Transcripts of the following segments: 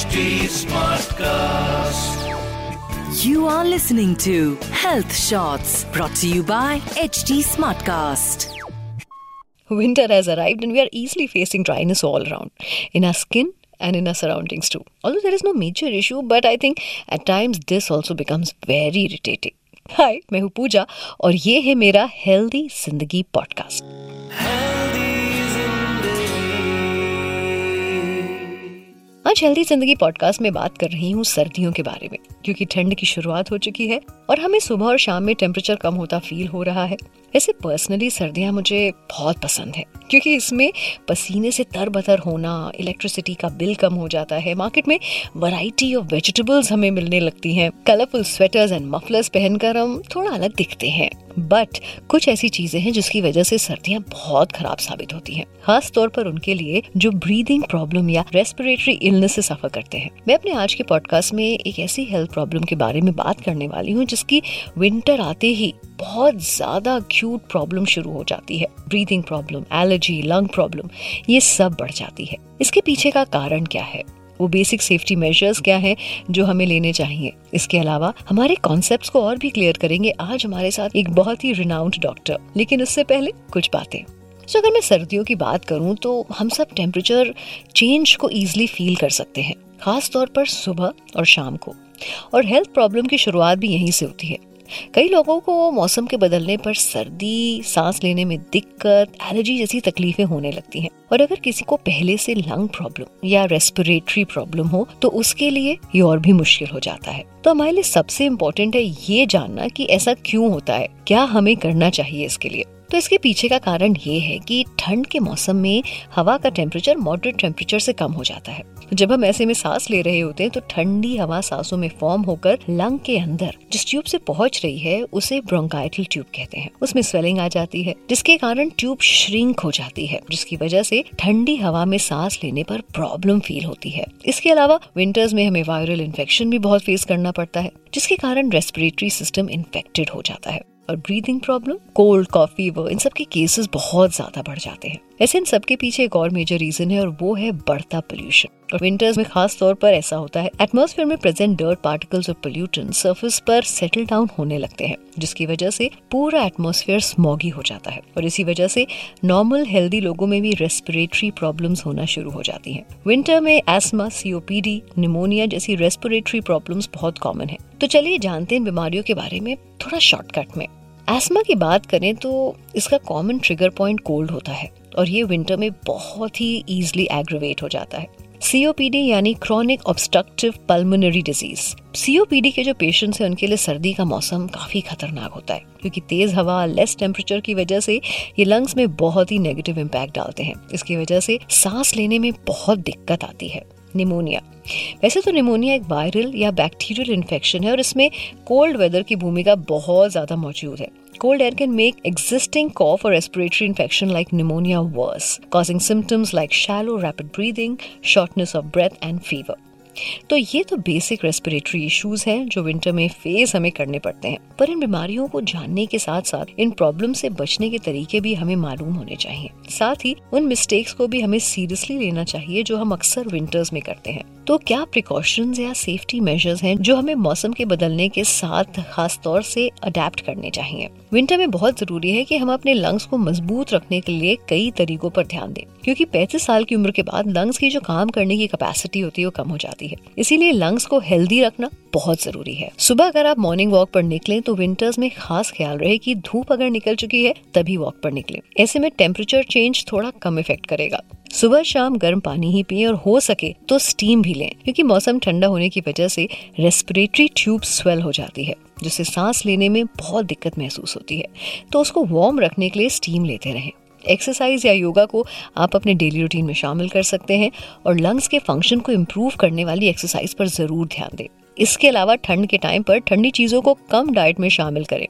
HD Smartcast. You are listening to Health Shots brought to you by HD Smartcast. Winter has arrived and we are easily facing dryness all around in our skin and in our surroundings too. Although there is no major issue, but I think at times this also becomes very irritating. हाय मैं हूँ पूजा और ये है मेरा healthy जिंदगी podcast आज healthy ज़िंदगी podcast में बात कर रही हूँ सर्दियों के बारे में, क्योंकि ठंड की शुरुआत हो चुकी है और हमें सुबह और शाम में टेम्परेचर कम होता फील हो रहा है। वैसे पर्सनली सर्दियाँ मुझे बहुत पसंद है, क्योंकि इसमें पसीने से तर बतर होना इलेक्ट्रिसिटी का बिल कम हो जाता है मार्केट में वैरायटी ऑफ़ वेजिटेबल्स हमें मिलने लगती हैं। कलरफुल स्वेटर्स एंड मफलर्स पहनकर हम थोड़ा अलग दिखते हैं। बट कुछ ऐसी चीज़ें हैं जिसकी वजह से सर्दियाँ बहुत खराब साबित होती हैं। खास तौर पर उनके लिए जो ब्रीदिंग प्रॉब्लम या रेस्पिरेटरी इलनेस से सफ़र करते हैं। मैं अपने आज के पॉडकास्ट में एक ऐसी हेल्थ प्रॉब्लम के बारे में बात करने वाली हूँ जिसकी विंटर आते ही बहुत ज़्यादा अक्यूट प्रॉब्लम शुरू हो जाती है। Breathing problem allergy lung problem ये सब बढ़ जाती है। इसके पीछे का कारण क्या है? वो बेसिक सेफ्टी मेजर्स क्या हैं जो हमें लेने चाहिए। इसके अलावा हमारे कॉन्सेप्ट को और भी क्लियर करेंगे आज हमारे साथ एक बहुत ही रिनाउंड डॉक्टर लेकिन उससे पहले कुछ बातें। तो अगर मैं सर्दियों की बात करूँ तो हम सब टेम्परेचर चेंज को इजिली फील कर सकते हैं खास तौर पर सुबह और शाम को। और हेल्थ प्रॉब्लम की शुरुआत भी यहीं से होती है। कई लोगों को मौसम के बदलने पर सर्दी, सांस लेने में दिक्कत, एलर्जी जैसी तकलीफें होने लगती हैं। और अगर किसी को पहले से लंग प्रॉब्लम या रेस्पिरेटरी प्रॉब्लम हो तो उसके लिए ये और भी मुश्किल हो जाता है। तो हमारे लिए सबसे इम्पोर्टेंट है ये जानना कि ऐसा क्यों होता है, क्या हमें करना चाहिए इसके लिए। तो इसके पीछे का कारण ये है कि ठंड के मौसम में हवा का टेम्परेचर मॉडरेट टेम्परेचर से कम हो जाता है। जब हम ऐसे में सांस ले रहे होते हैं तो ठंडी हवा सांसों में फॉर्म होकर लंग के अंदर, जिस ट्यूब से पहुँच रही है, उसे ब्रोंकाइटल ट्यूब कहते हैं। उसमें स्वेलिंग आ जाती है, जिसके कारण ट्यूब श्रिंक हो जाती है, जिसकी वजह से ठंडी हवा में सांस लेने पर प्रॉब्लम फील होती है। इसके अलावा विंटर्स में हमें वायरल इन्फेक्शन भी बहुत फेस करना पड़ता है, जिसके कारण रेस्पिरेटरी सिस्टम इन्फेक्टेड हो जाता है। और ब्रीदिंग प्रॉब्लम कोल्ड कॉफ़ी वो इन सब के केसेस बहुत ज़्यादा बढ़ जाते हैं। ऐसे इन सब के पीछे एक और मेजर रीजन है, और वो है बढ़ता पोल्यूशन और विंटर्स में खास तौर पर ऐसा होता है। एटमोसफेयर में प्रेजेंट डर्ट पार्टिकल्स और पोल्यूटन सर्फेस पर सेटल डाउन होने लगते हैं, जिसकी वजह से पूरा एटमोस्फेयर स्मॉगी हो जाता है और इसी वजह से नॉर्मल हेल्दी लोगों में भी रेस्पिरेटरी प्रॉब्लम्स होना शुरू हो जाती हैं। विंटर में एस्मा सीओपीडी निमोनिया जैसी रेस्पिरेटरी प्रॉब्लम्स बहुत कॉमन है। तो चलिए जानते हैं बीमारियों के बारे में थोड़ा शॉर्टकट में। एस्मा की बात करें तो इसका कॉमन ट्रिगर पॉइंट कोल्ड होता है और ये विंटर में बहुत ही इजिली एग्रोवेट हो जाता है। सीओपीडी यानी chronic obstructive pulmonary disease COPD के जो पेशेंट्स हैं, उनके लिए सर्दी का मौसम काफ़ी खतरनाक होता है, क्योंकि तेज हवा लेस टेम्परेचर की वजह से ये लंग्स में बहुत ही नेगेटिव इम्पैक्ट डालते हैं। इसकी वजह से सांस लेने में बहुत दिक्कत आती है। निमोनिया। वैसे तो निमोनिया एक वायरल या बैक्टीरियल इन्फेक्शन है और इसमें कोल्ड वेदर की भूमिका बहुत ज़्यादा मौजूद है। Cold air can make existing cough or respiratory infection like pneumonia worse, causing symptoms like shallow rapid breathing, shortness of breath, and fever. तो ये तो बेसिक रेस्पिरेटरी इश्यूज़ हैं जो विंटर में फेस हमें करने पड़ते हैं। पर इन बीमारियों को जानने के साथ साथ इन प्रॉब्लम से बचने के तरीके भी हमें मालूम होने चाहिए। साथ ही, उन मिस्टेक्स को भी हमें सीरियसली लेना चाहिए जो हम अक्सर विंटर्स में करते हैं। तो क्या प्रिकॉशंस या सेफ्टी मेजर्स हैं जो हमें मौसम के बदलने के साथ खास तौर से अडेप्ट करने चाहिए? विंटर में बहुत ज़रूरी है कि हम अपने लंग्स को मज़बूत रखने के लिए कई तरीकों पर ध्यान दें। क्योंकि पैंतीस साल की उम्र के बाद लंग्स की जो काम करने की कैपेसिटी होती है, वो कम हो जाती है। इसीलिए लंग्स को हेल्दी रखना बहुत ज़रूरी है। सुबह अगर आप मॉर्निंग वॉक पर निकले तो विंटर्स में खास ख्याल रहे कि धूप अगर निकल चुकी है, तभी वॉक पर निकले। ऐसे में टेम्परेचर चेंज थोड़ा कम इफ़ेक्ट करेगा। सुबह शाम गर्म पानी ही पिए और हो सके तो स्टीम भी लें, क्योंकि मौसम ठंडा होने की वजह से रेस्पिरेटरी ट्यूब स्वेल हो जाती है, जिससे सांस लेने में बहुत दिक्कत महसूस होती है। तो उसको वार्म रखने के लिए स्टीम लेते रहें। एक्सरसाइज या योगा को आप अपने डेली रूटीन में शामिल कर सकते हैं और लंग्स के फ़ंक्शन को इम्प्रूव करने वाली एक्सरसाइज पर ज़रूर ध्यान दें। इसके अलावा ठंड के टाइम पर ठंडी चीज़ों को कम डाइट में शामिल करें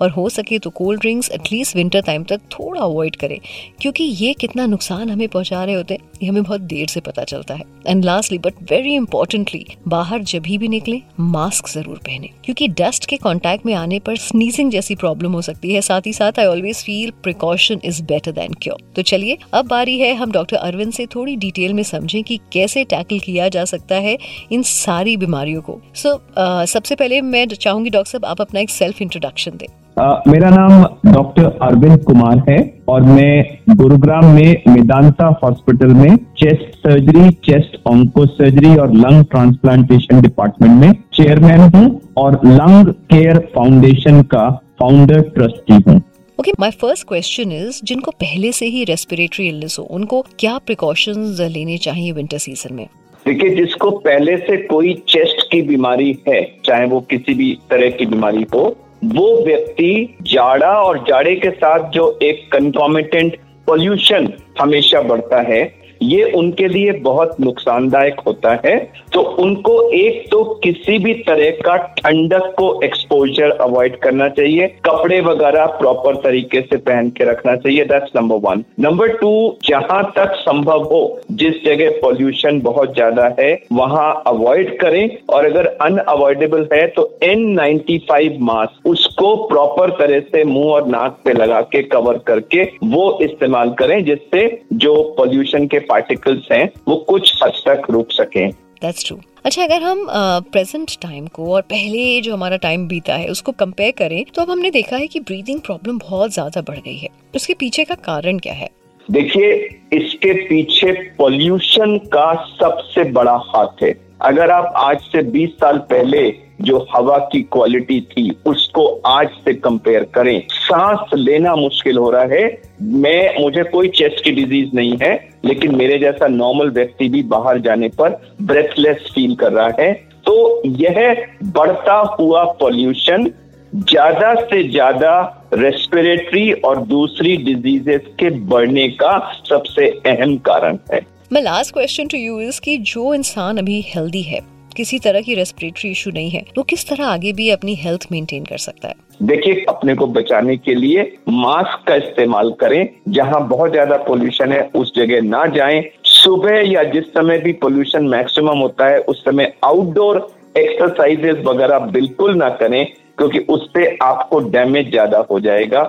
और हो सके तो cold drinks at least winter time तक थोड़ा अवॉइड करें, क्योंकि ये कितना नुकसान हमें पहुँचा रहे होते हैं। ये हमें बहुत देर से पता चलता है। And lastly but very importantly बाहर जब भी निकले मास्क ज़रूर पहने। क्योंकि डस्ट के कॉन्टैक्ट में आने पर स्नीजिंग जैसी प्रॉब्लम हो सकती है। साथ ही साथ I always feel precaution is better than cure तो चलिए अब बारी है हम डॉक्टर अरविंद से थोड़ी डिटेल में समझें कि कैसे टैकल किया जा सकता है इन सारी बीमारियों को। सो so, uh, सबसे पहले मैं चाहूँगी डॉक्टर साहब आप अपना एक सेल्फ इंट्रोडक्शन दें। Uh, मेरा नाम डॉक्टर अरविंद कुमार है। और मैं गुरुग्राम में मेदांता हॉस्पिटल में chest surgery chest onco surgery और लंग ट्रांसप्लांटेशन डिपार्टमेंट में चेयरमैन हूँ और लंग केयर फाउंडेशन का फाउंडर ट्रस्टी हूँ। Okay my first question is जिनको पहले से ही रेस्पिरेटरी इलनेस हो उनको क्या प्रिकॉशंस लेने चाहिए विंटर सीज़न में? देखिए जिसको पहले से कोई चेस्ट की बीमारी है चाहे वो किसी भी तरह की बीमारी हो वो व्यक्ति जाड़ा और जाड़े के साथ जो एक कंकॉमिटेंट पॉल्यूशन हमेशा बढ़ता है ये उनके लिए बहुत नुकसानदायक होता है। तो उनको एक तो किसी भी तरह का ठंडक को एक्सपोजर अवॉइड करना चाहिए। कपड़े वगैरह प्रॉपर तरीके से पहन के रखना चाहिए। That's number one number two जहाँ तक संभव हो, जिस जगह पॉल्यूशन बहुत ज़्यादा है, वहाँ अवॉइड करें। और अगर अनअवॉइडेबल है तो एन नाइन्टी फाइव मास्क उसको प्रॉपर तरह से मुँह और नाक पे लगा के कवर करके वो इस्तेमाल करें, जिससे जो पॉल्यूशन के पार्टिकल्स हैं वो कुछ हद तक रुक सकें। दैट्स ट्रू अच्छा अगर हम प्रेजेंट uh, टाइम को और पहले जो हमारा टाइम बीता है उसको कंपेयर करें तो अब हमने देखा है कि ब्रीदिंग प्रॉब्लम बहुत ज़्यादा बढ़ गई है। उसके पीछे का कारण क्या है? देखिए इसके पीछे पॉल्यूशन का सबसे बड़ा हाथ है। अगर आप आज से 20 साल पहले जो हवा की क्वालिटी थी, उसको आज से कंपेयर करें। सांस लेना मुश्किल हो रहा है। मैं, मुझे कोई चेस्ट की डिज़ीज़ नहीं है, लेकिन मेरे जैसा नॉर्मल व्यक्ति भी बाहर जाने पर ब्रेथलेस फील कर रहा है। तो यह बढ़ता हुआ पॉल्यूशन ज़्यादा से ज़्यादा रेस्पिरेटरी और दूसरी डिजीजेस के बढ़ने का सबसे अहम कारण है। मैं last question to you is कि जो इंसान अभी हेल्दी है किसी तरह की रेस्पिरेटरी इशू नहीं है वो किस तरह आगे भी अपनी हेल्थ मेंटेन कर सकता है? देखिए, अपने को बचाने के लिए मास्क का इस्तेमाल करें, जहाँ बहुत ज़्यादा पोल्यूशन है, उस जगह ना जाएँ। सुबह या जिस समय भी पोल्यूशन मैक्सिमम होता है, उस समय आउटडोर एक्सरसाइजेस वगैरह बिल्कुल ना करें। क्योंकि उससे आपको डैमेज ज़्यादा हो जाएगा।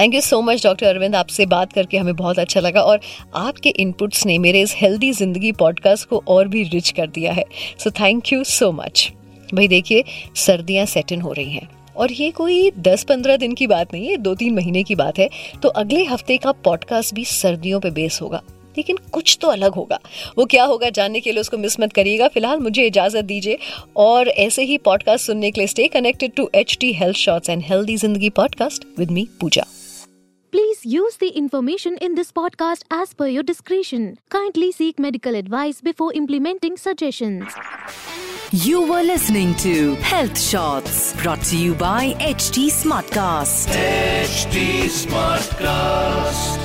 Thank you so much doctor Arvind आपसे बात करके हमें बहुत अच्छा लगा और आपके इनपुट्स ने मेरे इस हेल्दी ज़िंदगी पॉडकास्ट को और भी रिच कर दिया है। So thank you so much भाई देखिए, सर्दियाँ सेट इन हो रही हैं। और ये कोई 10-15 दिन की बात नहीं है, दो तीन महीने की बात है। तो अगले हफ़्ते का पॉडकास्ट भी सर्दियों पे बेस होगा। लेकिन कुछ तो अलग होगा। वो क्या होगा जानने के लिए उसको मिस मत करिएगा। फ़िलहाल मुझे इजाज़त दीजिए और ऐसे ही पॉडकास्ट सुनने के लिए stay connected to H T health shorts and healthy ज़िंदगी podcast with me Pooja please use the information in this podcast as per your description kindly seek medical advice before implementing suggestion You were listening to Health Shots brought to you by HD Smartcast. HD Smartcast.